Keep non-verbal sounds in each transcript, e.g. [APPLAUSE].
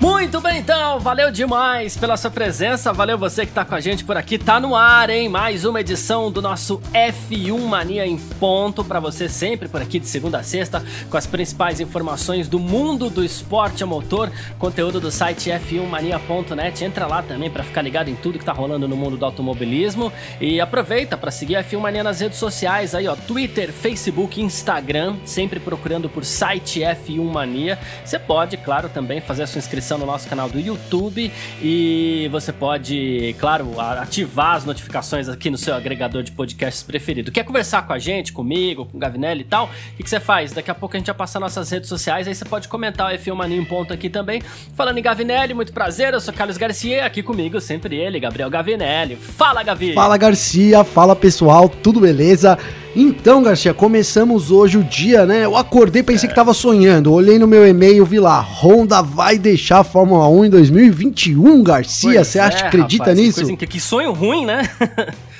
Muito bem, então, valeu demais pela sua presença, valeu você que tá com a gente por aqui, tá no ar, hein? Mais uma edição do nosso F1 Mania em ponto para você sempre por aqui de segunda a sexta com as principais informações do mundo do esporte a motor, conteúdo do site f1mania.net. Entra lá também para ficar ligado em tudo que tá rolando no mundo do automobilismo. E aproveita para seguir a F1 Mania nas redes sociais aí, ó, Twitter, Facebook, Instagram, sempre procurando por site F1 Mania. Você pode, claro, também fazer a sua inscrição inscrição no nosso canal do YouTube e você pode, claro, ativar as notificações aqui no seu agregador de podcasts preferido. Quer conversar com a gente, comigo, com o Gavinelli e tal? O que, você faz? Daqui a pouco a gente vai passar nossas redes sociais, aí você pode comentar o F1 Mania em ponto aqui também. Falando em Gavinelli, muito prazer, eu sou Carlos Garcia, aqui comigo sempre ele, Gabriel Gavinelli. Fala, Gavi! Fala, Garcia, fala pessoal, tudo beleza? Então, Garcia, começamos hoje o dia, né? Eu acordei, pensei é. que tava sonhando. Olhei no meu e-mail, vi lá, Honda vai deixar a Fórmula 1 em 2021, Garcia. Você é, acha, acredita rapaz, nisso? Que, que sonho ruim, né? [LAUGHS]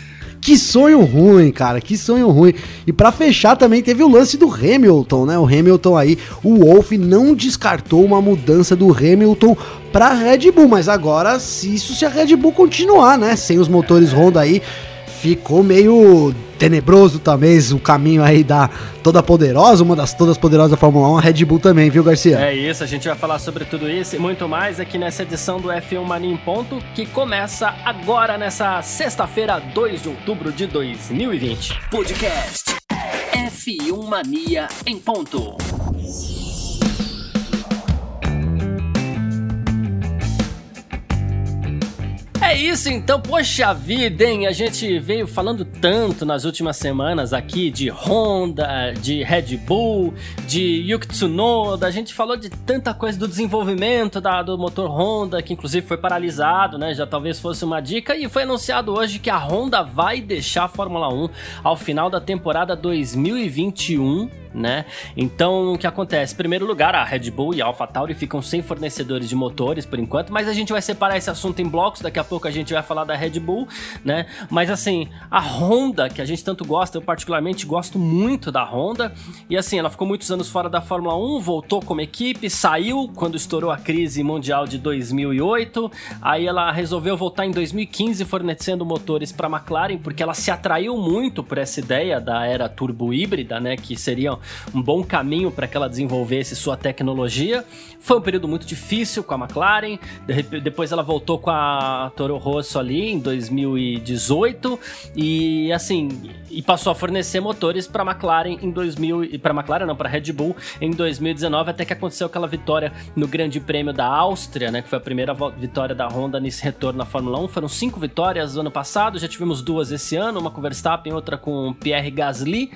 Que sonho ruim, cara, que sonho ruim. E para fechar também teve o lance do Hamilton, né? O Hamilton aí, o Wolff não descartou uma mudança do Hamilton para Red Bull, mas agora se isso se a Red Bull continuar, né, sem os motores Honda aí, ficou meio tenebroso também o caminho aí da toda poderosa, uma das todas poderosas da Fórmula 1, a Red Bull também, viu, Garcia? É isso, a gente vai falar sobre tudo isso e muito mais aqui nessa edição do F1 Mania em Ponto, que começa agora nessa sexta-feira, 2 de outubro de 2020. Podcast F1 Mania em Ponto. É isso então, poxa vida, hein? A gente veio falando tanto nas últimas semanas aqui de Honda, de Red Bull, de Yuki Tsunoda, a gente falou de tanta coisa do desenvolvimento da, do motor Honda, que inclusive foi paralisado, né? Já talvez fosse uma dica, e foi anunciado hoje que a Honda vai deixar a Fórmula 1 ao final da temporada 2021 né? Então, o que acontece? Em primeiro lugar, a Red Bull e a AlphaTauri ficam sem fornecedores de motores por enquanto, mas a gente vai separar esse assunto em blocos, daqui a pouco a gente vai falar da Red Bull, né? Mas assim, a Honda, que a gente tanto gosta, eu particularmente gosto muito da Honda, e assim, ela ficou muitos anos fora da Fórmula 1, voltou como equipe, saiu quando estourou a crise mundial de 2008, aí ela resolveu voltar em 2015 fornecendo motores para a McLaren, porque ela se atraiu muito por essa ideia da era turbo híbrida, né, que seriam um bom caminho para que ela desenvolvesse sua tecnologia. Foi um período muito difícil com a McLaren, depois ela voltou com a Toro Rosso ali em 2018 e assim, e passou a fornecer motores para a McLaren em 2000 e para McLaren não, para Red Bull em 2019, até que aconteceu aquela vitória no Grande Prêmio da Áustria, né, que foi a primeira vitória da Honda nesse retorno na Fórmula 1. Foram cinco vitórias no ano passado, já tivemos duas esse ano, uma com Verstappen, outra com Pierre Gasly.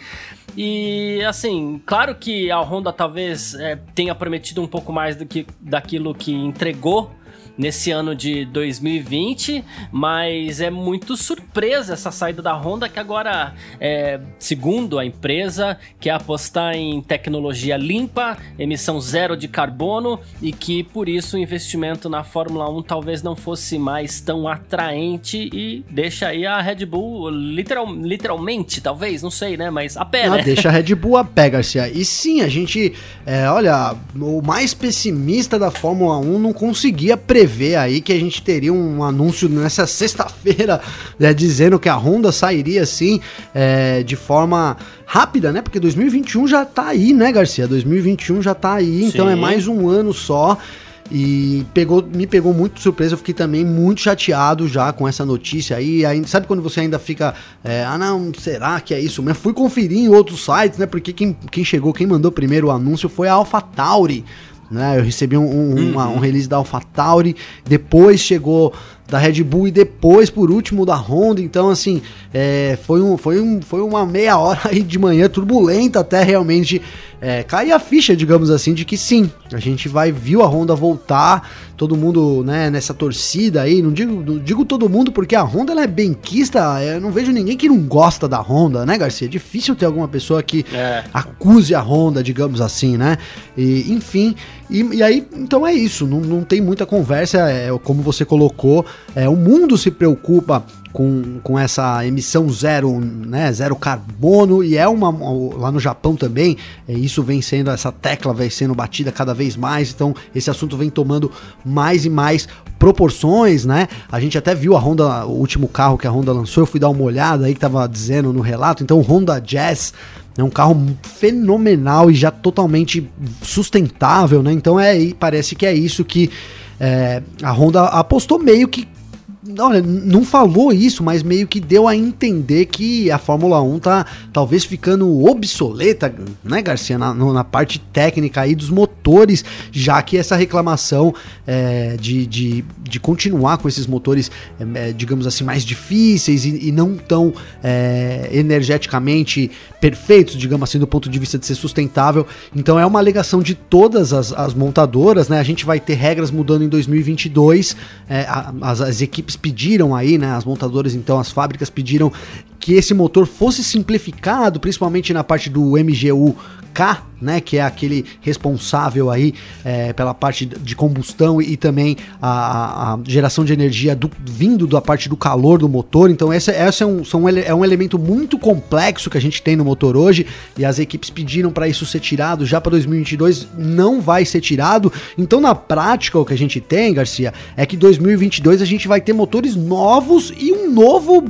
E assim, claro que a Honda talvez é, tenha prometido um pouco mais do que daquilo que entregou nesse ano de 2020, mas é muito surpresa essa saída da Honda que agora, é, segundo a empresa, quer apostar em tecnologia limpa, emissão zero de carbono e que por isso o investimento na Fórmula 1 talvez não fosse mais tão atraente e deixa aí a Red Bull literal, literalmente, talvez, não sei, né, mas a pé, ah, né? Deixa a Red Bull a pé, Garcia. E sim, a gente, é, olha, o mais pessimista da Fórmula 1 não conseguia prever prever aí que a gente teria um anúncio nessa [LAUGHS] sexta-feira né, dizendo que a Honda sairia assim é, de forma rápida, né? Porque 2021 já tá aí, né, Garcia? 2021 já tá aí, Sim. então é mais um ano só. E pegou, me pegou muito de surpresa, eu fiquei também muito chateado já com essa notícia aí. aí sabe quando você ainda fica, é, ah não, será que é isso mesmo? Fui conferir em outros sites, né? Porque quem, quem chegou, quem mandou primeiro o anúncio foi a AlphaTauri. Né? Eu recebi um, um, uhum. uma, um release da AlphaTauri, depois chegou da Red Bull e depois, por último, da Honda. Então, assim, é, foi, um, foi, um, foi uma meia hora [LAUGHS] aí de manhã turbulenta até realmente é, cair a ficha, digamos assim, de que sim, a gente vai viu a Honda voltar, todo mundo né, nessa torcida aí, não digo, não digo todo mundo porque a Honda ela é benquista, eu não vejo ninguém que não gosta da Honda, né, Garcia? É difícil ter alguma pessoa que é. acuse a Honda, digamos assim, né? E, enfim, e, e, aí, então é isso, não, não tem muita conversa, é, como você colocou, é, o mundo se preocupa com, com essa emissão zero, né, zero carbono, e é uma, lá no Japão também, é, isso vem sendo, essa tecla vem sendo batida cada vez mais, então esse assunto vem tomando mais e mais proporções, né? A gente até viu a Honda, o último carro que a Honda lançou, eu fui dar uma olhada aí que tava dizendo no relato, então Honda Jazz é um carro fenomenal e já totalmente sustentável, né? Então é, parece que é isso que é, a Honda apostou meio que olha, não falou isso, mas meio que deu a entender que a Fórmula 1 tá talvez ficando obsoleta, né, Garcia, na, na parte técnica aí dos motores, já que essa reclamação é, de, de, de, continuar com esses motores, é, digamos assim, mais difíceis e, e não tão é, energeticamente perfeitos, digamos assim, do ponto de vista de ser sustentável. Então é uma alegação de todas as, as montadoras, né? A gente vai ter regras mudando em 2022, é, as, as equipes pediram aí, né, as montadoras, então as fábricas pediram que esse motor fosse simplificado, principalmente na parte do MGU K, né, que é aquele responsável aí é, pela parte de combustão e, também a, a, geração de energia do, vindo da parte do calor do motor. Então esse, esse é, um, são, é um elemento muito complexo que a gente tem no motor hoje e as equipes pediram para isso ser tirado já para 2022, não vai ser tirado. Então na prática o que a gente tem, Garcia, é que 2022 a gente vai ter motores novos e um novo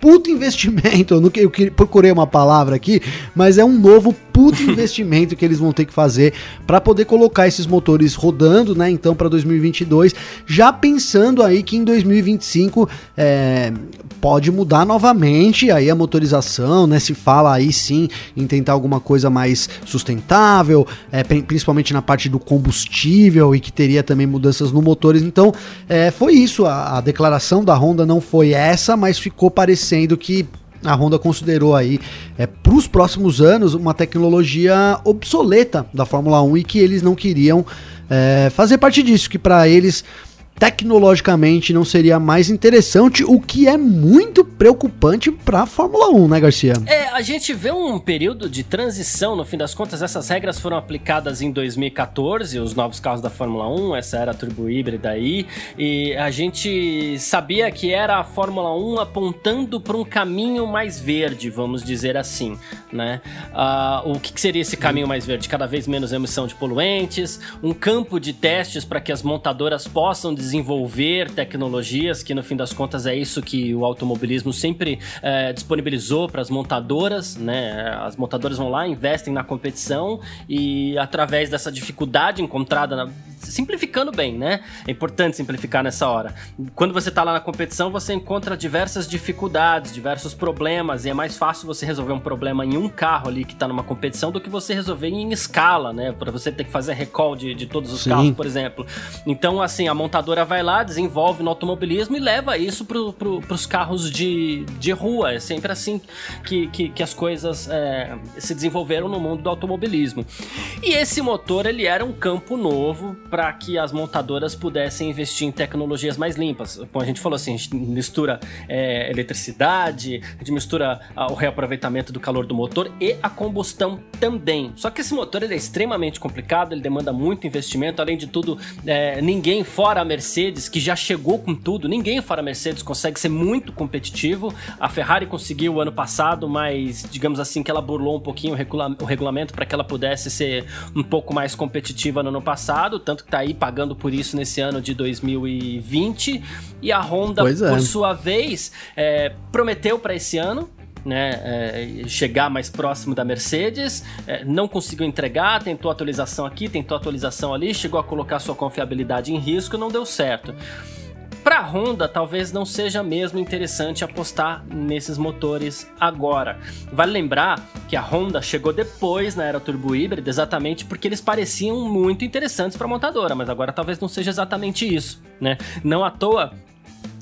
puto investimento. Eu, não, eu procurei uma palavra aqui, mas é um novo puto [LAUGHS] investimento que eles vão ter que fazer para poder colocar esses motores rodando, né? Então, para 2022, já pensando aí que em 2025 é, pode mudar novamente aí a motorização, né? Se fala aí sim em tentar alguma coisa mais sustentável, é, principalmente na parte do combustível e que teria também mudanças no motores. Então, é, foi isso. A, a declaração da Honda não foi essa, mas ficou parecendo que a Honda considerou aí é, para os próximos anos uma tecnologia obsoleta da Fórmula 1 e que eles não queriam é, fazer parte disso, que para eles tecnologicamente não seria mais interessante, o que é muito preocupante para a Fórmula 1, né, Garcia? É, a gente vê um período de transição, no fim das contas, essas regras foram aplicadas em 2014, os novos carros da Fórmula 1, essa era a turbo híbrida aí, e a gente sabia que era a Fórmula 1 apontando para um caminho mais verde, vamos dizer assim, né? Uh, o que, seria esse caminho mais verde? Cada vez menos emissão de poluentes, um campo de testes para que as montadoras possam desenvolver tecnologias, que no fim das contas é isso que o automobilismo sempre é, disponibilizou para as montadoras, né? As montadoras vão lá, investem na competição e através dessa dificuldade encontrada, na... simplificando bem, né? É importante simplificar nessa hora. Quando você está lá na competição, você encontra diversas dificuldades, diversos problemas e é mais fácil você resolver um problema em um carro ali que está numa competição do que você resolver em escala, né? Para você ter que fazer recall de, de todos os Sim. carros, por exemplo. Então, assim, a montadora vai lá, desenvolve no automobilismo e leva isso pro, pro, pros carros de, de rua. É sempre assim que, que, que as coisas é, se desenvolveram no mundo do automobilismo. E esse motor, ele era um campo novo para que as montadoras pudessem investir em tecnologias mais limpas. Como a gente falou assim, a gente mistura é, eletricidade, a gente mistura o reaproveitamento do calor do motor e a combustão também. Só que esse motor ele é extremamente complicado, ele demanda muito investimento, além de tudo, é, ninguém fora a Mercedes que já chegou com tudo, ninguém fora Mercedes consegue ser muito competitivo. A Ferrari conseguiu ano passado, mas digamos assim que ela burlou um pouquinho o regulamento para que ela pudesse ser um pouco mais competitiva no ano passado, tanto que está aí pagando por isso nesse ano de 2020. E a Honda, é. por sua vez, é, prometeu para esse ano né, é, chegar mais próximo da Mercedes, é, não conseguiu entregar, tentou atualização aqui, tentou atualização ali, chegou a colocar sua confiabilidade em risco, não deu certo. Para a Honda, talvez não seja mesmo interessante apostar nesses motores agora. Vale lembrar que a Honda chegou depois na era turbo híbrida, exatamente porque eles pareciam muito interessantes para a montadora, mas agora talvez não seja exatamente isso, né? Não à toa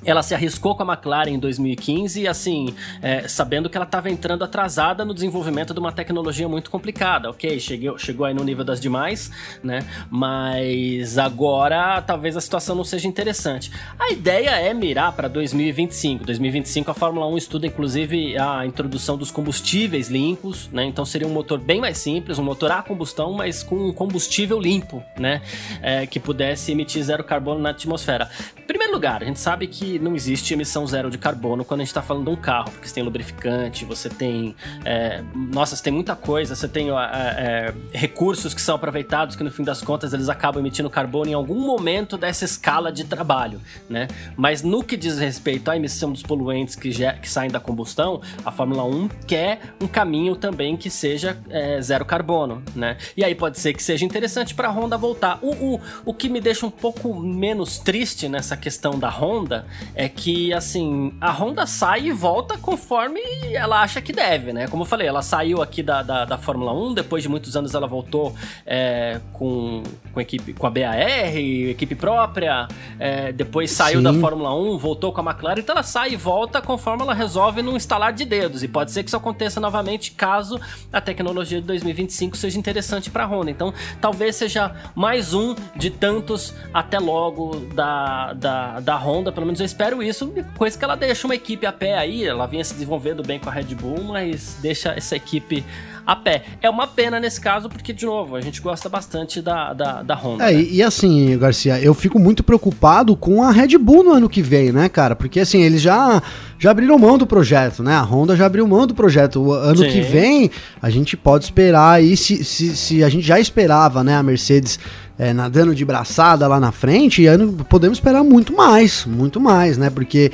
ela se arriscou com a McLaren em 2015, assim, é, sabendo que ela estava entrando atrasada no desenvolvimento de uma tecnologia muito complicada. Ok, chegou, chegou aí no nível das demais, né? Mas agora talvez a situação não seja interessante. A ideia é mirar para 2025. 2025 a Fórmula 1 estuda inclusive a introdução dos combustíveis limpos, né? Então seria um motor bem mais simples, um motor a combustão, mas com um combustível limpo, né? É, que pudesse emitir zero carbono na atmosfera. Em primeiro lugar, a gente sabe que não existe emissão zero de carbono quando a gente está falando de um carro, porque você tem lubrificante, você tem. É, nossa, você tem muita coisa, você tem é, é, recursos que são aproveitados que no fim das contas eles acabam emitindo carbono em algum momento dessa escala de trabalho, né? Mas no que diz respeito à emissão dos poluentes que, já, que saem da combustão, a Fórmula 1 quer um caminho também que seja é, zero carbono, né? E aí pode ser que seja interessante para a Honda voltar. O, o, o que me deixa um pouco menos triste nessa questão da Honda é que, assim, a Honda sai e volta conforme ela acha que deve, né? Como eu falei, ela saiu aqui da, da, da Fórmula 1, depois de muitos anos ela voltou é, com, com, equipe, com a BAR, equipe própria, é, depois saiu Sim. da Fórmula 1, voltou com a McLaren, então ela sai e volta conforme ela resolve num instalar de dedos. E pode ser que isso aconteça novamente caso a tecnologia de 2025 seja interessante para a Honda. Então, talvez seja mais um de tantos até logo da, da, da Honda, pelo menos espero isso, coisa que ela deixa uma equipe a pé aí, ela vinha se desenvolvendo bem com a Red Bull, mas deixa essa equipe a pé. É uma pena nesse caso, porque, de novo, a gente gosta bastante da, da, da Honda. É, né? e, assim, Garcia, eu fico muito preocupado com a Red Bull no ano que vem, né, cara? Porque assim, eles já, já abriram mão do projeto, né? A Honda já abriu mão do projeto. O ano Sim. que vem, a gente pode esperar aí, se, se, se a gente já esperava, né, a Mercedes. É, nadando de braçada lá na frente, e podemos esperar muito mais, muito mais, né? Porque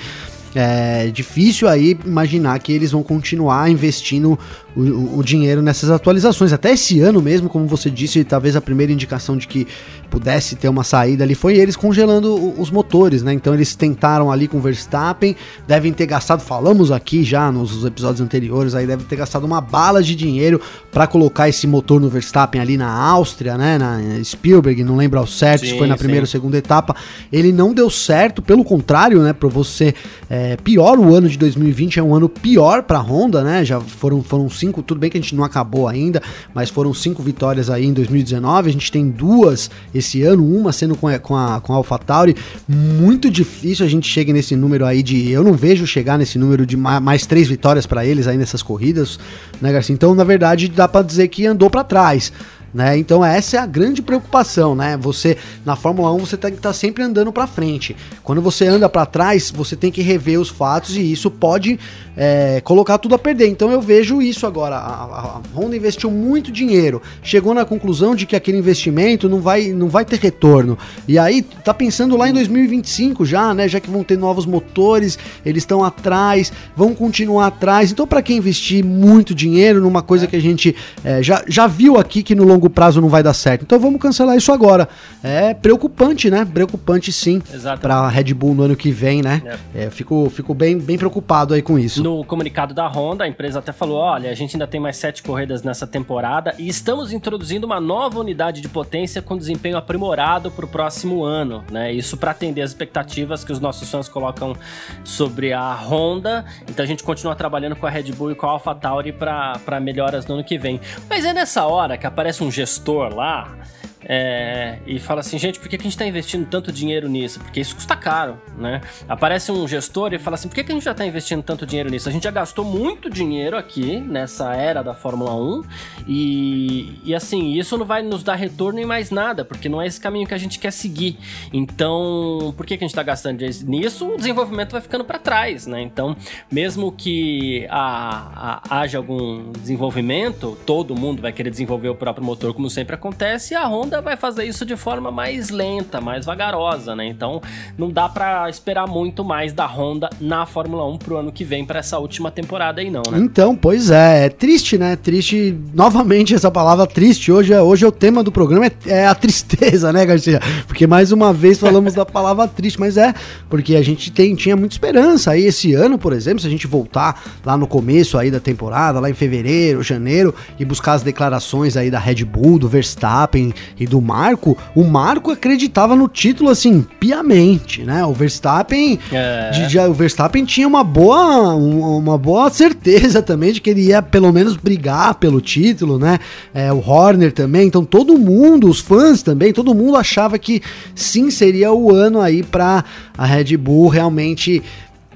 é difícil aí imaginar que eles vão continuar investindo o, o, dinheiro nessas atualizações. Até esse ano mesmo, como você disse, talvez a primeira indicação de que pudesse ter uma saída ali foi eles congelando os motores, né? Então eles tentaram ali com o Verstappen, devem ter gastado, falamos aqui já nos episódios anteriores, aí devem ter gastado uma bala de dinheiro para colocar esse motor no Verstappen ali na Áustria, né? Na Spielberg, não lembro ao certo sim, se foi na primeira sim. ou segunda etapa. Ele não deu certo, pelo contrário, né? Para você é, pior o ano de 2020 é um ano pior para Honda, né? Já foram foram cinco, tudo bem que a gente não acabou ainda, mas foram cinco vitórias aí em 2019. A gente tem duas esse ano, uma sendo com a, com a, com a AlphaTauri. Muito difícil a gente chegue nesse número aí de. Eu não vejo chegar nesse número de mais, mais três vitórias para eles aí nessas corridas, né, Garcia? Então, na verdade, dá para dizer que andou para trás. Né? Então essa é a grande preocupação, né? Você na Fórmula 1 você tem que estar tá sempre andando para frente. Quando você anda para trás, você tem que rever os fatos e isso pode é, colocar tudo a perder. Então eu vejo isso agora. A, a, Honda investiu muito dinheiro, chegou na conclusão de que aquele investimento não vai, não vai ter retorno. E aí tá pensando lá em 2025 já, né? Já que vão ter novos motores, eles estão atrás, vão continuar atrás. Então para quem investir muito dinheiro numa coisa que a gente é, já, já viu aqui que no longo prazo não vai dar certo, então vamos cancelar isso agora. É preocupante, né? Preocupante sim para a Red Bull no ano que vem, né? É. É, fico, fico bem, bem preocupado aí com isso. No comunicado da Honda, a empresa até falou: olha, a gente ainda tem mais sete corridas nessa temporada e estamos introduzindo uma nova unidade de potência com desempenho aprimorado para o próximo ano, né? Isso para atender as expectativas que os nossos fãs colocam sobre a Honda. Então a gente continua trabalhando com a Red Bull e com a AlphaTauri para melhoras no ano que vem. Mas é nessa hora que aparece um gestor lá é, e fala assim, gente, por que, a gente está investindo tanto dinheiro nisso? Porque isso custa caro, né? Aparece um gestor e fala assim, por que, a gente já está investindo tanto dinheiro nisso? A gente já gastou muito dinheiro aqui nessa era da Fórmula 1 e, e assim, isso não vai nos dar retorno em mais nada, porque não é esse caminho que a gente quer seguir. Então, por que, a gente está gastando dinheiro nisso? O desenvolvimento vai ficando para trás, né? Então, mesmo que a, a, haja algum desenvolvimento, todo mundo vai querer desenvolver o próprio motor, como sempre acontece, e a Honda vai fazer isso de forma mais lenta, mais vagarosa, né? Então não dá para esperar muito mais da Honda na Fórmula 1 pro ano que vem para essa última temporada aí não, né? Então, pois é, é triste, né? Triste, novamente essa palavra triste, hoje é, hoje é o tema do programa, é, é a tristeza, né, Garcia? Porque mais uma vez falamos da palavra triste, mas é, porque a gente tem, tinha muita esperança aí esse ano, por exemplo, se a gente voltar lá no começo aí da temporada, lá em fevereiro, janeiro, e buscar as declarações aí da Red Bull, do Verstappen e do Marco, o Marco acreditava no título assim, piamente, né? O Verstappen, é. de, o Verstappen tinha uma boa, uma boa certeza também de que ele ia pelo menos brigar pelo título, né? É, o Horner também, então todo mundo, os fãs também, todo mundo achava que sim seria o ano aí para a Red Bull realmente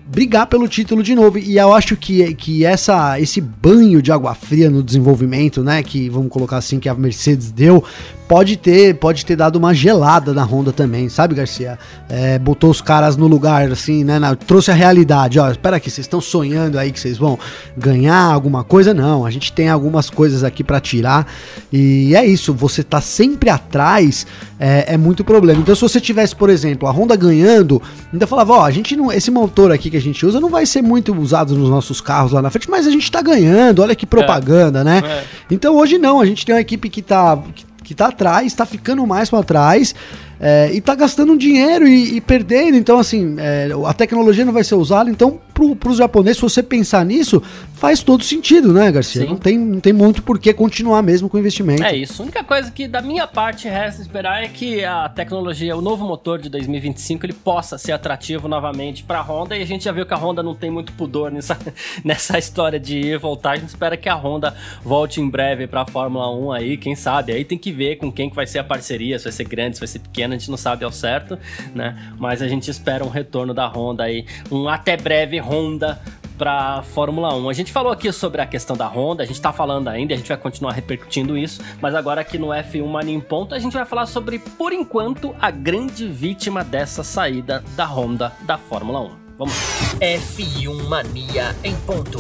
brigar pelo título de novo. E eu acho que, que essa, esse banho de água fria no desenvolvimento, né, que vamos colocar assim, que a Mercedes deu, pode ter, pode ter dado uma gelada na Honda também, sabe, Garcia? É, botou os caras no lugar, assim, né? Na, trouxe a realidade. Ó, espera aqui, vocês estão sonhando aí que vocês vão ganhar alguma coisa? Não, a gente tem algumas coisas aqui para tirar. E é isso, você tá sempre atrás é, é, muito problema. Então, se você tivesse, por exemplo, a Honda ganhando, ainda falava, ó, a gente não. Esse motor aqui que a gente usa não vai ser muito usado nos nossos carros lá na frente, mas a gente tá ganhando, olha que propaganda, é. né? É. Então hoje não, a gente tem uma equipe que tá. Que que tá atrás, tá ficando mais para trás é, e tá gastando dinheiro e, e perdendo. Então, assim, é, a tecnologia não vai ser usada. Então, para os japoneses, se você pensar nisso, faz todo sentido, né, Garcia? Não tem, não tem muito por que continuar mesmo com o investimento. É isso. A única coisa que da minha parte resta esperar é que a tecnologia, o novo motor de 2025, ele possa ser atrativo novamente para a Honda. E a gente já viu que a Honda não tem muito pudor nessa, [LAUGHS] nessa história de ir e voltar. A gente espera que a Honda volte em breve para a Fórmula 1 aí, quem sabe. Aí tem que ver com quem que vai ser a parceria, se vai ser grande, se vai ser pequena, a gente não sabe ao certo, né? Mas a gente espera um retorno da Honda aí, um até breve Honda para Fórmula 1. A gente falou aqui sobre a questão da Honda, a gente está falando ainda, a gente vai continuar repercutindo isso, mas agora aqui no F1 Mania em Ponto a gente vai falar sobre, por enquanto, a grande vítima dessa saída da Honda da Fórmula 1. Vamos F1 Mania em Ponto.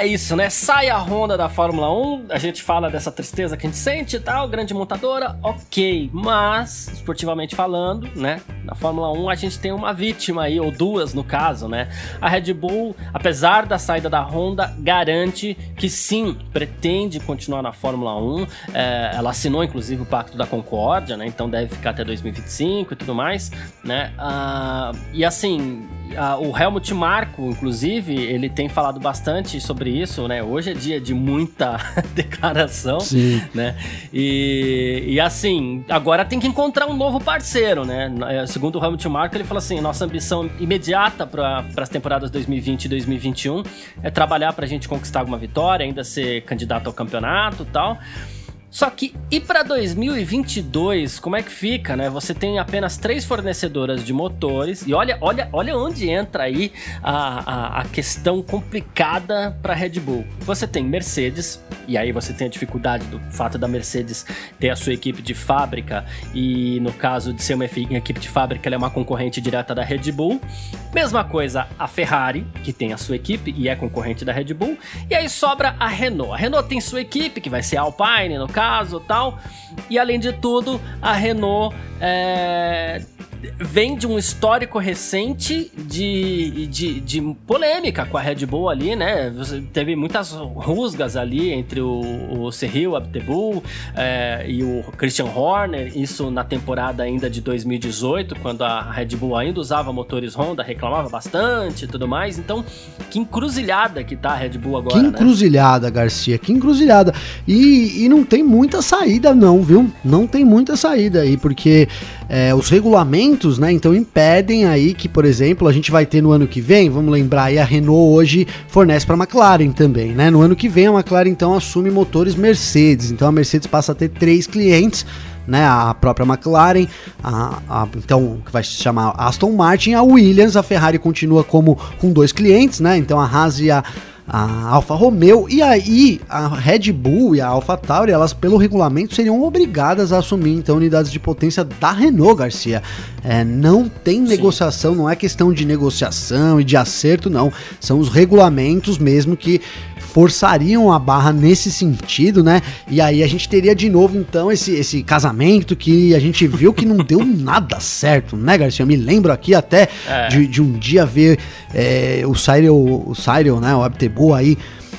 É isso, né? Sai a Honda da Fórmula 1, a gente fala dessa tristeza que a gente sente e tal, grande montadora, ok. Mas, esportivamente falando, né? Na Fórmula 1 a gente tem uma vítima aí, ou duas no caso, né? A Red Bull, apesar da saída da Honda, garante que sim, pretende continuar na Fórmula 1. É, ela assinou inclusive o Pacto da Concórdia, né? Então deve ficar até 2025 e tudo mais, né? Ah, e assim, o Helmut Marko, inclusive, ele tem falado bastante sobre isso, né? Hoje é dia de muita [LAUGHS] declaração, Sim. né? E, e assim, agora tem que encontrar um novo parceiro, né? É, segundo o Helmut Marko, ele falou assim: nossa ambição imediata para as temporadas 2020 e 2021 é trabalhar para a gente conquistar alguma vitória, ainda ser candidato ao campeonato e tal. Só que e para 2022, como é que fica, né? Você tem apenas três fornecedoras de motores e olha, olha, olha onde entra aí a, a, a questão complicada para Red Bull. Você tem Mercedes e aí você tem a dificuldade do fato da Mercedes ter a sua equipe de fábrica e no caso de ser uma equipe de fábrica, ela é uma concorrente direta da Red Bull. Mesma coisa a Ferrari, que tem a sua equipe e é concorrente da Red Bull. E aí sobra a Renault. A Renault tem sua equipe, que vai ser a Alpine no caso tal. E além de tudo, a Renault é, vem de um histórico recente de, de, de, polêmica com a Red Bull ali, né? Teve muitas rusgas ali entre o, o Cyril Abtebull é, e o Christian Horner, isso na temporada ainda de 2018, quando a Red Bull ainda usava motores Honda, reclamava bastante e tudo mais. Então, que encruzilhada que tá a Red Bull agora, Que né? encruzilhada, né? Garcia, que encruzilhada. E, e não tem muita saída não, viu? Não tem muita saída aí, porque é, os regulamentos, né, então impedem aí que, por exemplo, a gente vai ter no ano que vem, vamos lembrar aí, a Renault hoje fornece para a McLaren também, né? No ano que vem a McLaren então assume motores Mercedes, então a Mercedes passa a ter três clientes né, a própria McLaren, a, a, então que vai se chamar Aston Martin, a Williams, a Ferrari continua como com dois clientes, né? Então a Haas e a a Alfa Romeo e aí a Red Bull e a Alfa Tauri, elas pelo regulamento seriam obrigadas a assumir então unidades de potência da Renault, Garcia. É, não tem Sim. negociação, não é questão de negociação e de acerto, não. São os regulamentos mesmo que forçariam a barra nesse sentido, né? E aí a gente teria de novo, então, esse, esse casamento que a gente viu que não deu [LAUGHS] nada certo, né, Garcia? Eu me lembro aqui até é. de, de, um dia ver é, o Cyril, o Cyril, né, o Abtebu aí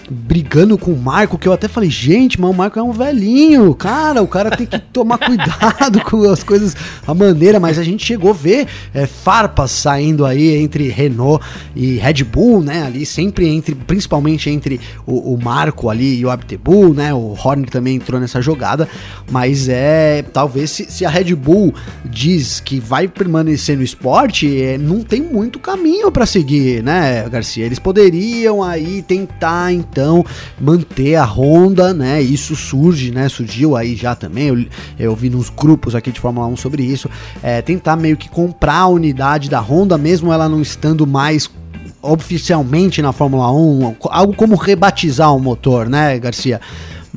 brigando com o Marco, que eu até falei, gente, mas o Marco é um velhinho, cara, o cara tem que tomar cuidado [LAUGHS] com as coisas, a maneira, mas a gente chegou a ver é, farpas saindo aí entre Renault e Red Bull, né, ali sempre entre, principalmente entre o, o Marco ali e o Abtebull, né, o Horner também entrou nessa jogada, mas é, talvez se, se a Red Bull diz que vai permanecer no esporte, é, não tem muito caminho para seguir, né, Garcia, eles poderiam aí tentar, então, manter a Honda, né? Isso surge, né? Surgiu aí já também. Eu, eu vi nos grupos aqui de Fórmula 1 sobre isso. É, tentar meio que comprar a unidade da Honda, mesmo ela não estando mais oficialmente na Fórmula 1, algo como rebatizar o motor, né, Garcia?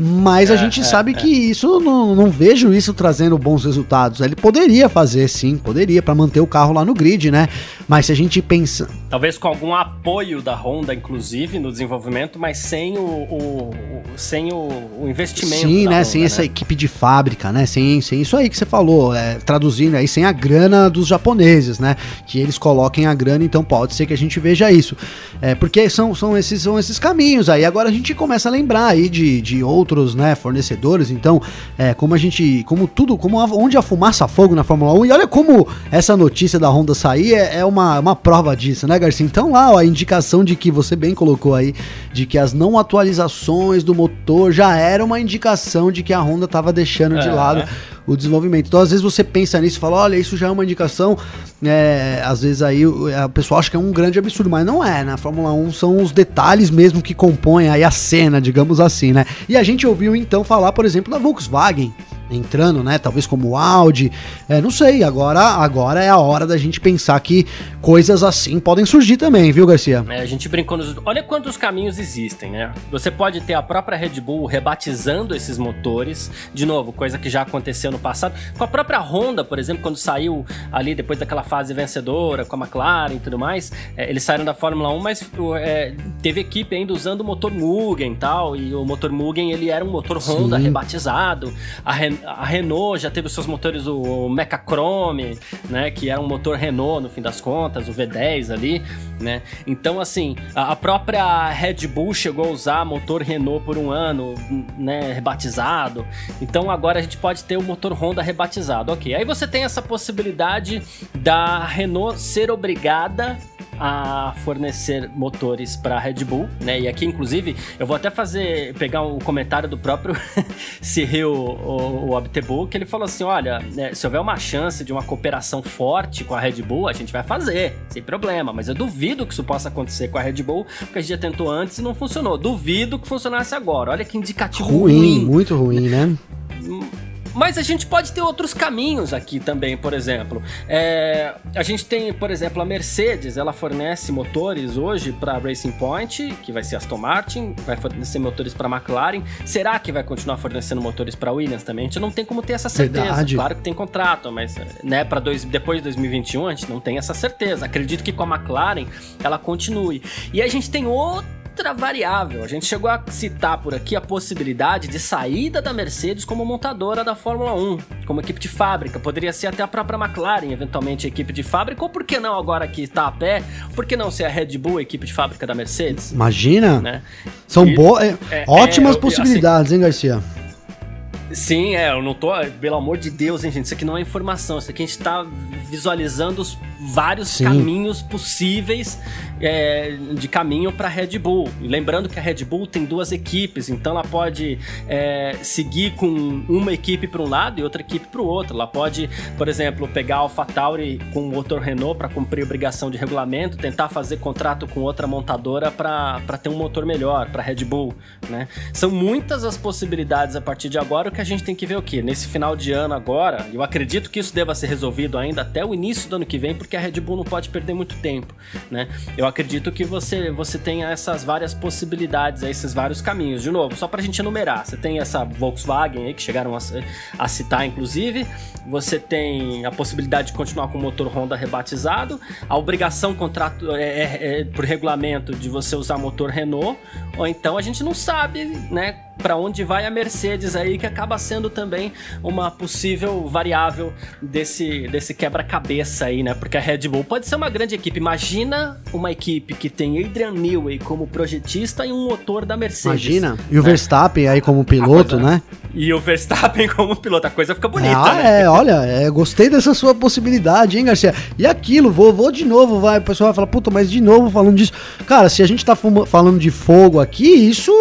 Mas a é, gente é, sabe é. que isso não, não vejo isso trazendo bons resultados. Ele poderia fazer, sim, poderia, para manter o carro lá no grid, né? Mas se a gente pensa. Talvez com algum apoio da Honda, inclusive, no desenvolvimento, mas sem o, o, o sem o, o, investimento. Sim, né? Honda, sem né? essa equipe de fábrica, né? Sem, sem isso aí que você falou, é, traduzindo aí, sem a grana dos japoneses, né? Que eles coloquem a grana, então pode ser que a gente veja isso. É, porque são, são, esses, são esses caminhos aí. Agora a gente começa a lembrar aí de, de outros outros, né, fornecedores. Então, é, como a gente, como tudo, como a, onde a fumaça fogo na Fórmula 1. E olha como essa notícia da Honda sair é, é uma, uma prova disso, né, Garcia? Então lá ó, a indicação de que você bem colocou aí, de que as não atualizações do motor já era uma indicação de que a Honda estava deixando é, de lado. O desenvolvimento. Então, às vezes você pensa nisso e fala, olha, isso já é uma indicação. É, às vezes aí o pessoal acha que é um grande absurdo, mas não é. Na né? Fórmula 1 são os detalhes mesmo que compõem aí a cena, digamos assim, né? E a gente ouviu então falar, por exemplo, da Volkswagen entrando, né? Talvez como Audi, é, não sei. Agora, agora é a hora da gente pensar que coisas assim podem surgir também, viu, Garcia? É, a gente brincou nos. Olha quantos caminhos existem, né? Você pode ter a própria Red Bull rebatizando esses motores, de novo, coisa que já aconteceu no passado. Com a própria Honda, por exemplo, quando saiu ali depois daquela fase vencedora com a McLaren e tudo mais, é, eles saíram da Fórmula 1, mas é, teve equipe ainda usando o motor Mugen e tal, e o motor Mugen ele era um motor Honda Sim. rebatizado. A Ren a Renault já teve os seus motores, o Mechachrome, né, que era um motor Renault no fim das contas, o V10 ali, né? Então, assim, a, própria Red Bull chegou a usar motor Renault por um ano, né, rebatizado. Então, agora a gente pode ter o motor Honda rebatizado. OK. Aí você tem essa possibilidade da Renault ser obrigada a fornecer motores para a Red Bull, né? E aqui, inclusive, eu vou até fazer pegar o um comentário do próprio [LAUGHS] Cyril o, o que ele falou assim: olha, né, se houver uma chance de uma cooperação forte com a Red Bull, a gente vai fazer, sem problema. Mas eu duvido que isso possa acontecer com a Red Bull, porque a gente já tentou antes e não funcionou. Duvido que funcionasse agora. Olha que indicativo ruim. Ruim, muito ruim, né? [LAUGHS] Mas a gente pode ter outros caminhos aqui também, por exemplo. É, a gente tem, por exemplo, a Mercedes, ela fornece motores hoje para Racing Point, que vai ser Aston Martin, vai fornecer motores para McLaren. Será que vai continuar fornecendo motores para Williams também? A gente não tem como ter essa certeza. Verdade. Claro que tem contrato, mas né, para depois de 2021 a gente não tem essa certeza. Acredito que com a McLaren ela continue. E a gente tem outro outra variável. A gente chegou a citar por aqui a possibilidade de saída da Mercedes como montadora da Fórmula 1, como equipe de fábrica. Poderia ser até a própria McLaren, eventualmente, equipe de fábrica, ou por que não agora que está a pé, por que não ser a Red Bull, a equipe de fábrica da Mercedes? Imagina! Né? São boas, é, é, ótimas é, possibilidades, assim, hein, Garcia? Sim, é, eu não tô. Pelo amor de Deus, hein, gente? Isso aqui não é informação. Isso aqui a gente tá visualizando os vários Sim. caminhos possíveis é, de caminho para Red Bull. E lembrando que a Red Bull tem duas equipes, então ela pode é, seguir com uma equipe para um lado e outra equipe para o outro. Ela pode, por exemplo, pegar a AlphaTauri com o motor Renault para cumprir obrigação de regulamento, tentar fazer contrato com outra montadora para ter um motor melhor para Red Bull. Né? São muitas as possibilidades a partir de agora. O que a gente tem que ver o que nesse final de ano agora. Eu acredito que isso deva ser resolvido ainda até o início do ano que vem, porque a Red Bull não pode perder muito tempo. Né? Eu acredito que você, você tenha essas várias possibilidades, esses vários caminhos. De novo, só para a gente enumerar, você tem essa Volkswagen aí, que chegaram a, a, citar, inclusive, você tem a possibilidade de continuar com o motor Honda rebatizado, a obrigação contrato, é, é, é, por regulamento de você usar motor Renault, ou então a gente não sabe, né? Para onde vai a Mercedes aí, que acaba sendo também uma possível variável desse, desse quebra-cabeça aí, né? Porque a Red Bull pode ser uma grande equipe. Imagina uma equipe que tem Adrian Newey como projetista e um motor da Mercedes. Imagina. E o né? Verstappen aí como piloto, coisa, né? E o Verstappen [LAUGHS] como piloto. A coisa fica bonita, ah, né? É, olha, é, gostei dessa sua possibilidade, hein, Garcia? E aquilo, vou, vou de novo, vai. O pessoal vai falar, puta, mas de novo falando disso. Cara, se a gente tá falando de fogo aqui, isso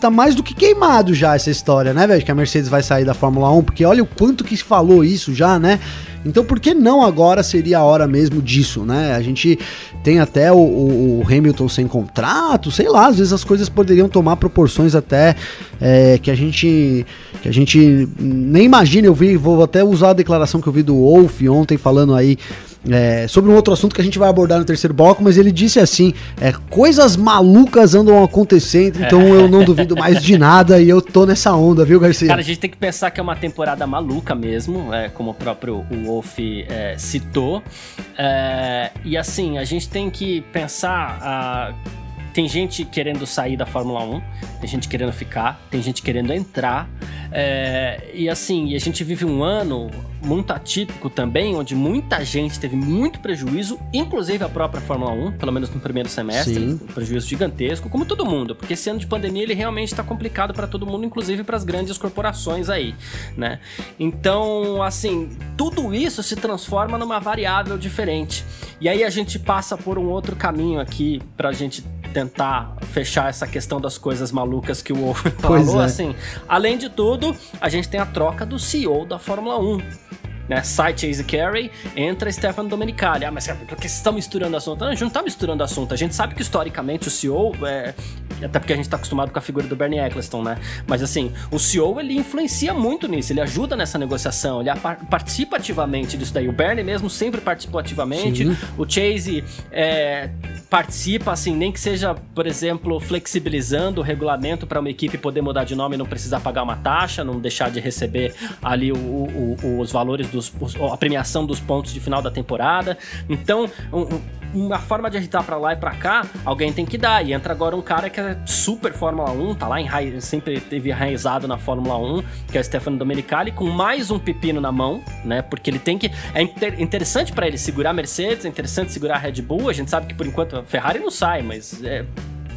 tá mais do que queimado já, essa história, né, velho? Que a Mercedes vai sair da Fórmula 1, porque olha o quanto que se falou isso já, né? Então por que não agora seria a hora mesmo disso, né? A gente tem até o, o, o Hamilton sem contrato, sei lá, às vezes as coisas poderiam tomar proporções até é, que a gente que a gente nem imagina. Eu vi, vou até usar a declaração que eu vi do Wolf ontem falando aí é, sobre um outro assunto que a gente vai abordar no terceiro bloco, mas ele disse assim: é, coisas malucas andam acontecendo, então eu não duvido mais de nada e eu tô nessa onda, viu, Garcia? Cara, a gente tem que pensar que é uma temporada maluca mesmo, é, como o próprio Wolf é, citou. É, e assim, a gente tem que pensar. A, tem gente querendo sair da Fórmula 1, tem gente querendo ficar, tem gente querendo entrar. É, e assim, a gente vive um ano muito atípico também, onde muita gente teve muito prejuízo, inclusive a própria Fórmula 1, pelo menos no primeiro semestre, Sim. um prejuízo gigantesco, como todo mundo, porque esse ano de pandemia ele realmente está complicado para todo mundo, inclusive para as grandes corporações aí, né? Então, assim, tudo isso se transforma numa variável diferente. E aí a gente passa por um outro caminho aqui para a gente tentar fechar essa questão das coisas malucas que o Wolf [LAUGHS] falou, é. assim, além de tudo, a gente tem a troca do CEO da Fórmula 1 né? Sai Chase Carey, entra Stefano Domenicali. Ah, mas por que vocês estão misturando assunto? Não, a gente não está misturando assunto. A gente sabe que historicamente o CEO é, até porque a gente tá acostumado com a figura do Bernie Eccleston, né? Mas assim, o CEO ele influencia muito nisso, ele ajuda nessa negociação, ele participa ativamente disso daí. O Bernie mesmo sempre participou ativamente, Sim. o Chase é, participa, assim, nem que seja, por exemplo, flexibilizando o regulamento para uma equipe poder mudar de nome e não precisar pagar uma taxa, não deixar de receber ali o, o, os valores dos os, a premiação dos pontos de final da temporada. Então, um, uma forma de agitar para lá e para cá, alguém tem que dar. E entra agora um cara que é super Fórmula 1, tá lá em sempre teve enraizado na Fórmula 1, que é o Stefano Domenicali, com mais um pepino na mão, né? Porque ele tem que. É inter, interessante para ele segurar a Mercedes, é interessante segurar a Red Bull. A gente sabe que por enquanto a Ferrari não sai, mas é,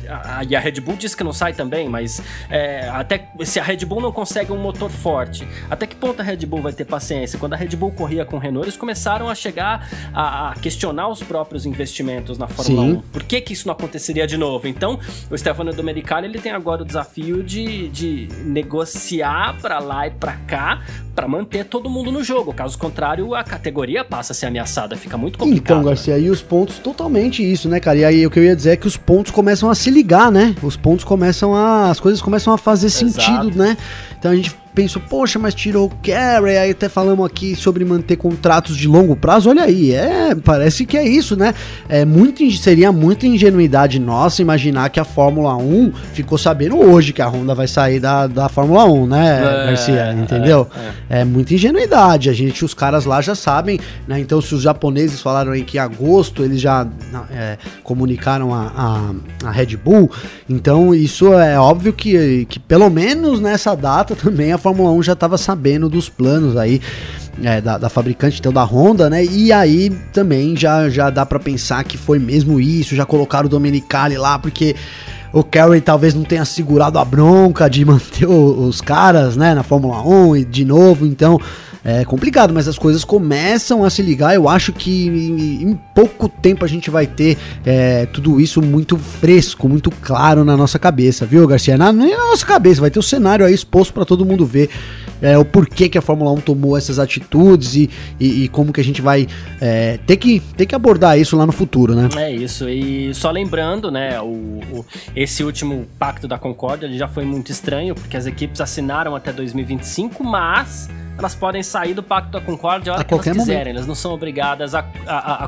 a, e a Red Bull diz que não sai também, mas é, até se a Red Bull não consegue um motor forte, até que ponto a Red Bull vai ter paciência? Quando a Red Bull corria com o Renault, eles começaram a chegar a, a questionar os próprios investimentos na Fórmula Sim. 1. Por que, que isso não aconteceria de novo? Então, o Stefano Domenicali ele tem agora o desafio de, de negociar para lá e para cá para manter todo mundo no jogo. Caso contrário, a categoria passa a ser ameaçada, fica muito complicado. Então, né? Garcia, e os pontos totalmente isso, né, cara? E aí o que eu ia dizer é que os pontos começam a se ligar, né? Os pontos começam a. As coisas começam a fazer Exato. sentido, né? Então a gente penso, poxa, mas tirou o Carey, aí até falamos aqui sobre manter contratos de longo prazo, olha aí, é, parece que é isso, né? É muito, seria muita ingenuidade nossa imaginar que a Fórmula 1 ficou sabendo hoje que a Honda vai sair da, da Fórmula 1, né, é, Garcia, entendeu? É, é. é, muita ingenuidade, a gente, os caras lá já sabem, né, então se os japoneses falaram aí que em agosto eles já é, comunicaram a, a, a Red Bull, então isso é óbvio que, que pelo menos nessa data também a Fórmula 1 já estava sabendo dos planos aí é, da, da, fabricante, então da Honda, né? E aí também já, já dá para pensar que foi mesmo isso, já colocaram o Domenicali lá, porque o Carey talvez não tenha segurado a bronca de [LAUGHS] manter os caras, né, na Fórmula 1 e de novo, então é complicado, mas as coisas começam a se ligar. Eu acho que em, em pouco tempo a gente vai ter é, tudo isso muito fresco, muito claro na nossa cabeça, viu, Garcia? Na, na nossa cabeça, vai ter o cenário aí exposto para todo mundo ver é, o porquê que a Fórmula 1 tomou essas atitudes e, e, e como que a gente vai é, ter, que, ter que abordar isso lá no futuro, né? É isso, e só lembrando, né, o, o esse último pacto da Concórdia já foi muito estranho, porque as equipes assinaram até 2025, mas elas podem sair do Pacto da Concórdia a hora a que elas quiserem. Momento. Elas não são obrigadas a, a, a,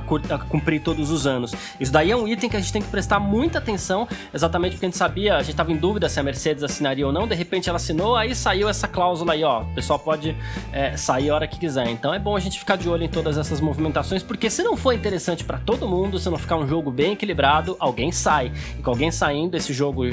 cumprir todos os anos. Isso daí é um item que a gente tem que prestar muita atenção, exatamente porque a gente sabia, a gente estava em dúvida se a Mercedes assinaria ou não. De repente ela assinou, aí saiu essa cláusula aí, ó. O pessoal pode é, sair a hora que quiser. Então é bom a gente ficar de olho em todas essas movimentações, porque se não for interessante para todo mundo, se não ficar um jogo bem equilibrado, alguém sai. E com alguém saindo, esse jogo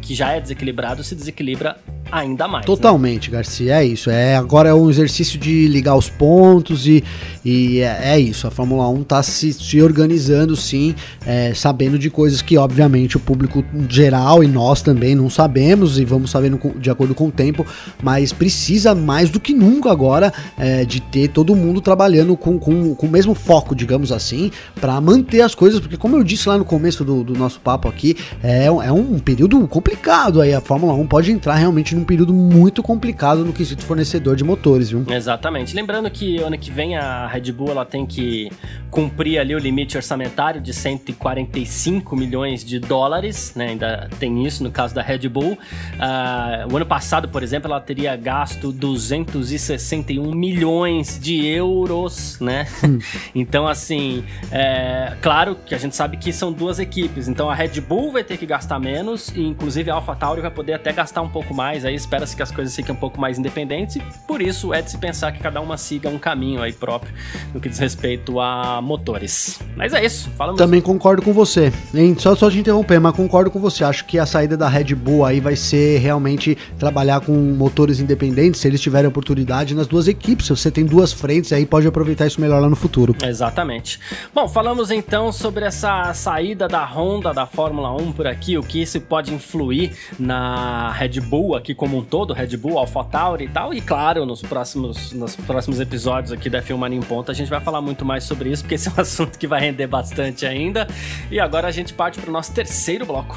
que já é desequilibrado se desequilibra ainda mais. Né? Totalmente, né? Garcia, é isso. É, agora é um exercício de ligar os pontos e, e é, é isso. A Fórmula 1 está se, se organizando sim, é, sabendo de coisas que, obviamente, o público geral e nós também não sabemos e vamos sabendo de acordo com o tempo, mas precisa mais do que nunca agora é, de ter todo mundo trabalhando com, com, com o mesmo foco, digamos assim, para manter as coisas, porque como eu disse lá no começo do, do nosso papo aqui, é, é um período complicado aí. A Fórmula 1 pode entrar realmente num período muito complicado no quesito fornecedor de motores, viu? Exatamente. Lembrando que ano que vem a Red Bull ela tem que cumprir ali o limite orçamentário de 145 milhões de dólares, né? Ainda tem isso no caso da Red Bull. Uh, o ano passado, por exemplo, ela teria gasto 261 milhões de euros, né? Hum. [LAUGHS] então, assim, é, claro que a gente sabe que são duas equipes. Então a Red Bull vai ter que gastar menos e, inclusive, a AlphaTauri vai poder até gastar um pouco mais. Aí espera-se que as coisas fiquem um pouco mais independentes. E por isso é de se pensar que cada uma siga um caminho aí próprio no que diz respeito a motores. Mas é isso. Falamos. Também concordo com você. Hein? Só, só te interromper, mas concordo com você. Acho que a saída da Red Bull aí vai ser realmente trabalhar com motores independentes, se eles tiverem oportunidade nas duas equipes. Se você tem duas frentes aí, pode aproveitar isso melhor lá no futuro. Exatamente. Bom, falamos então sobre essa saída da Honda da Fórmula 1 por aqui, o que isso pode influir na Red Bull aqui como um todo, Red Bull, AlphaTauri e tal. E claro, nos próximos, nos próximos episódios aqui da Filmando em Ponta, a gente vai falar muito mais sobre isso, porque esse é um [LAUGHS] assunto que vai render bastante ainda. E agora a gente parte para o nosso terceiro bloco.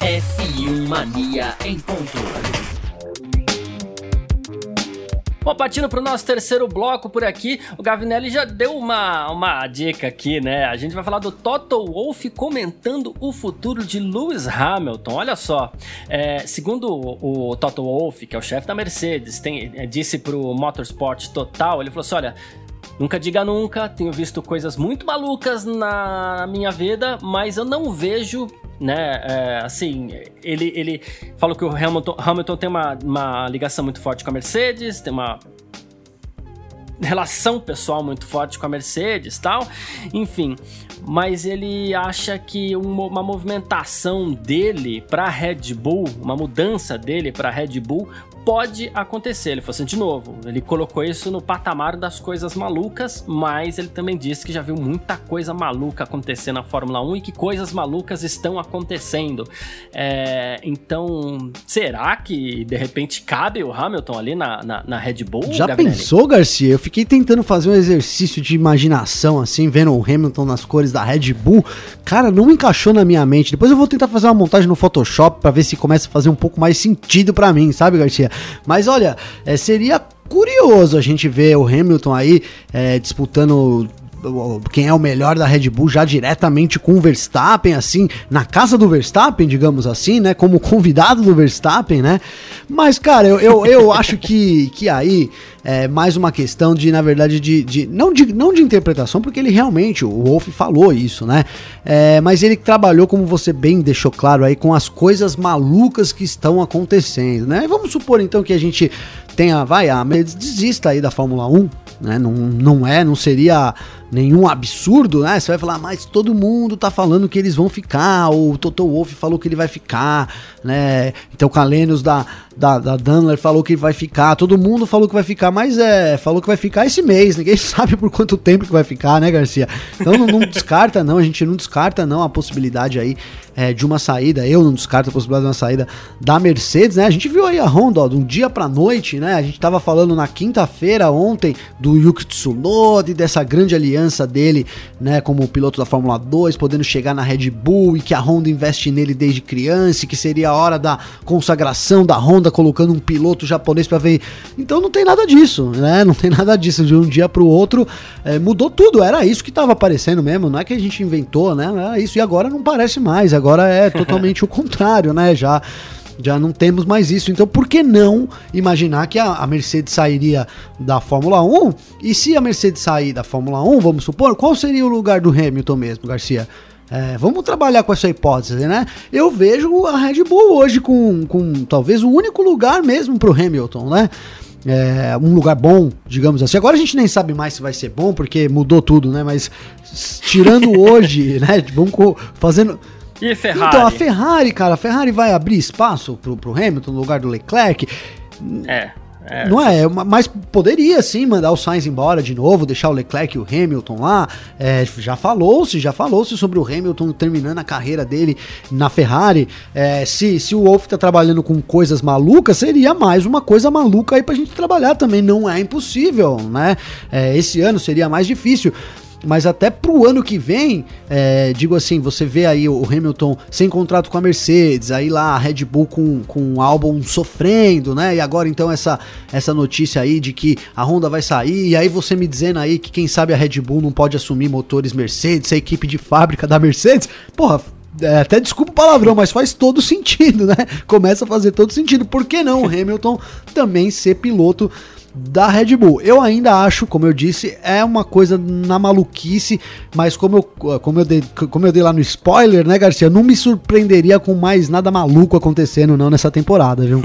F1 Mania em ponto. Bom, partindo para o nosso terceiro bloco por aqui, o Gavinelli já deu uma, uma dica aqui, né? A gente vai falar do Toto Wolff comentando o futuro de Lewis Hamilton. Olha só, é, segundo o, o Toto Wolff, que é o chefe da Mercedes, tem, é, disse para o Motorsport Total, ele falou assim, olha... Nunca diga nunca, tenho visto coisas muito malucas na minha vida, mas eu não vejo né? É, assim, ele, ele falou que o Hamilton, Hamilton tem uma, uma ligação muito forte com a Mercedes, tem uma relação pessoal muito forte com a Mercedes tal, enfim. Mas ele acha que uma, movimentação dele para Red Bull, uma mudança dele para Red Bull pode acontecer. Ele falou assim, de novo, ele colocou isso no patamar das coisas malucas, mas ele também disse que já viu muita coisa maluca acontecer na Fórmula 1 e que coisas malucas estão acontecendo. É, então, será que de repente cabe o Hamilton ali na, na, na Red Bull? Já Gavinelli? pensou, Garcia? Eu fiquei tentando fazer um exercício de imaginação, assim, vendo o Hamilton nas cores da Red Bull. Cara, não encaixou na minha mente. Depois eu vou tentar fazer uma montagem no Photoshop para ver se começa a fazer um pouco mais sentido para mim, sabe, Garcia? Mas olha, é, seria curioso a gente ver o Hamilton aí é, disputando quem é o melhor da Red Bull já diretamente com o Verstappen, assim, na casa do Verstappen, digamos assim, né? Como convidado do Verstappen, né? Mas, cara, eu, eu, eu [LAUGHS] acho que, que aí é mais uma questão de, na verdade, de, de, não, de não de interpretação, porque ele realmente, o Wolf falou isso, né? É, mas ele trabalhou, como você bem deixou claro aí, com as coisas malucas que estão acontecendo, né? vamos supor então que a gente tenha, vai, a Mercedes desista aí da Fórmula 1, né? Não, não é, não seria nenhum absurdo, né? Você vai falar, mas todo mundo tá falando que eles vão ficar, o Toto Wolff falou que ele vai ficar, né? Então o Kalenius da, da, da Dunler falou que vai ficar, todo mundo falou que vai ficar, mas é, falou que vai ficar esse mês, ninguém [LAUGHS] sabe por quanto tempo que vai ficar, né, Garcia? Então não, não descarta não, a gente não descarta não a possibilidade aí é, de uma saída, eu não descarto a possibilidade de uma saída da Mercedes, né? A gente viu aí a Honda, ó, de um dia pra noite, né? A gente tava falando na quinta-feira ontem do Yuki Tsunoda e dessa grande aliança dele, né, como piloto da Fórmula 2, podendo chegar na Red Bull e que a Honda investe nele desde criança, e que seria a hora da consagração da Honda colocando um piloto japonês para ver. Então não tem nada disso, né? Não tem nada disso de um dia pro outro, é, mudou tudo, era isso que tava aparecendo mesmo, não é que a gente inventou, né? Era isso e agora não parece mais. Agora agora é totalmente o contrário, né? Já já não temos mais isso. Então, por que não imaginar que a, Mercedes sairia da Fórmula 1? E se a Mercedes sair da Fórmula 1, vamos supor, qual seria o lugar do Hamilton mesmo, Garcia? É, vamos trabalhar com essa hipótese, né? Eu vejo a Red Bull hoje com, com talvez o único lugar mesmo para o Hamilton, né? É, um lugar bom, digamos assim. Agora a gente nem sabe mais se vai ser bom, porque mudou tudo, né? Mas tirando [LAUGHS] hoje, né? Vamos fazendo E Ferrari? Então, a Ferrari, cara, a Ferrari vai abrir espaço pro, pro Hamilton no lugar do Leclerc? É. É. Não é, mas poderia sim mandar o Sainz embora de novo, deixar o Leclerc e o Hamilton lá. É, já falou-se, já falou-se sobre o Hamilton terminando a carreira dele na Ferrari. É, se, se o Wolff tá trabalhando com coisas malucas, seria mais uma coisa maluca aí pra gente trabalhar também. Não é impossível, né? É, esse ano seria mais difícil mas até pro ano que vem, é, digo assim, você vê aí o Hamilton sem contrato com a Mercedes, aí lá a Red Bull com, com o álbum sofrendo, né? E agora então essa, essa notícia aí de que a Honda vai sair, e aí você me dizendo aí que quem sabe a Red Bull não pode assumir motores Mercedes, a equipe de fábrica da Mercedes, porra, é, até desculpa o palavrão, mas faz todo sentido, né? [LAUGHS] Começa a fazer todo sentido. Por que não o Hamilton também ser piloto da Red Bull. Eu ainda acho, como eu disse, é uma coisa na maluquice, mas como eu, como eu, dei, como eu dei lá no spoiler, né, Garcia? Não me surpreenderia com mais nada maluco acontecendo não nessa temporada, viu?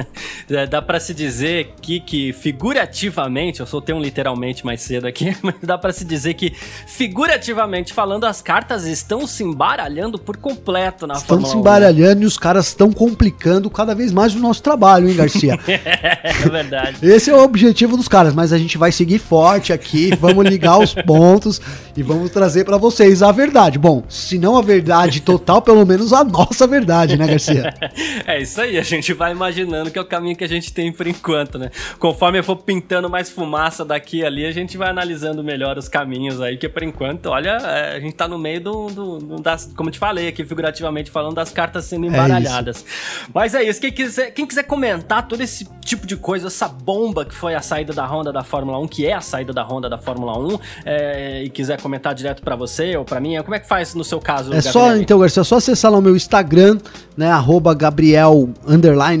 [LAUGHS] é, dá para se dizer que, que figurativamente, eu soltei um literalmente mais cedo aqui, [LAUGHS] mas dá para se dizer que figurativamente falando, as cartas estão se embaralhando por completo na Estão se embaralhando 1, né? e os caras estão complicando cada vez mais o nosso trabalho, hein, Garcia? [LAUGHS] é verdade. Esse é o objetivo dos caras, mas a gente vai seguir forte aqui, vamos ligar os [LAUGHS] pontos e vamos trazer para vocês a verdade. Bom, se não a verdade total, pelo menos a nossa verdade, né, Garcia? [LAUGHS] é isso aí, a gente vai imaginando que é o caminho que a gente tem por enquanto, né? Conforme eu for pintando mais fumaça daqui e ali, a gente vai analisando melhor os caminhos aí, que por enquanto, olha, é, a gente tá no meio do, do, do das, como te falei aqui, figurativamente falando, das cartas sendo é embaralhadas. É Mas é isso, quem quiser, quem quiser comentar todo esse tipo de coisa, essa bomba que foi foi a saída da Honda da Fórmula 1, que é a saída da Honda da Fórmula 1, é, e quiser comentar direto para você ou para mim, como é que faz no seu caso? É só, então, Garcia, é só acessar lá o meu Instagram, né, arroba Gabriel,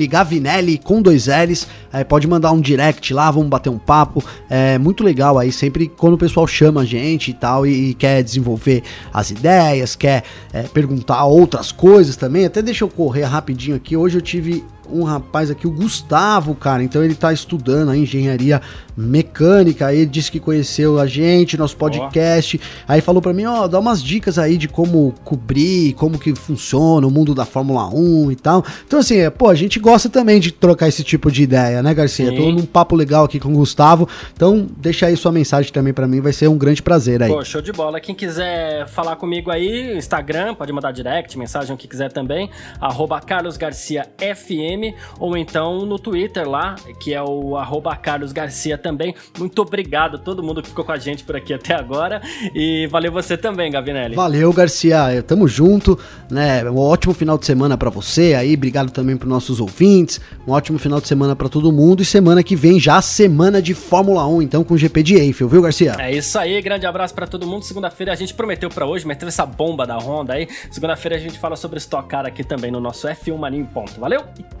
Gavinelli, com dois L's, aí pode mandar um direct lá, vamos bater um papo, é muito legal aí, sempre quando o pessoal chama a gente e tal, e, e quer desenvolver as ideias, quer é, perguntar outras coisas também, até deixa eu correr rapidinho aqui, hoje eu tive um rapaz aqui, o Gustavo, cara. Então ele tá estudando a engenharia mecânica. Ele disse que conheceu a gente, nosso podcast. Oh. Aí falou para mim, ó, oh, dá umas dicas aí de como cobrir, como que funciona o mundo da Fórmula 1 e tal. Então assim, é, pô, a gente gosta também de trocar esse tipo de ideia, né, Garcia? Sim. Tô num papo legal aqui com o Gustavo. Então deixa aí sua mensagem também para mim, vai ser um grande prazer aí. Pô, show de bola. Quem quiser falar comigo aí, Instagram, pode mandar direct, mensagem, o que quiser também, arroba Carlos Garcia FM, ou então no Twitter lá, que é o arroba Carlos Garcia também. Muito obrigado a todo mundo que ficou com a gente por aqui até agora. E valeu você também, Gavinelli. Valeu, Garcia. Tamo junto, né? Um ótimo final de semana para você aí. Obrigado também para nossos ouvintes. Um ótimo final de semana para todo mundo. E semana que vem já semana de Fórmula 1, então com o GP de Eiffel, viu, Garcia? É isso aí. Grande abraço para todo mundo. Segunda-feira a gente prometeu para hoje, mas teve essa bomba da Honda aí. Segunda-feira a gente fala sobre Stock Car aqui também no nosso F1 Mania em ponto. Valeu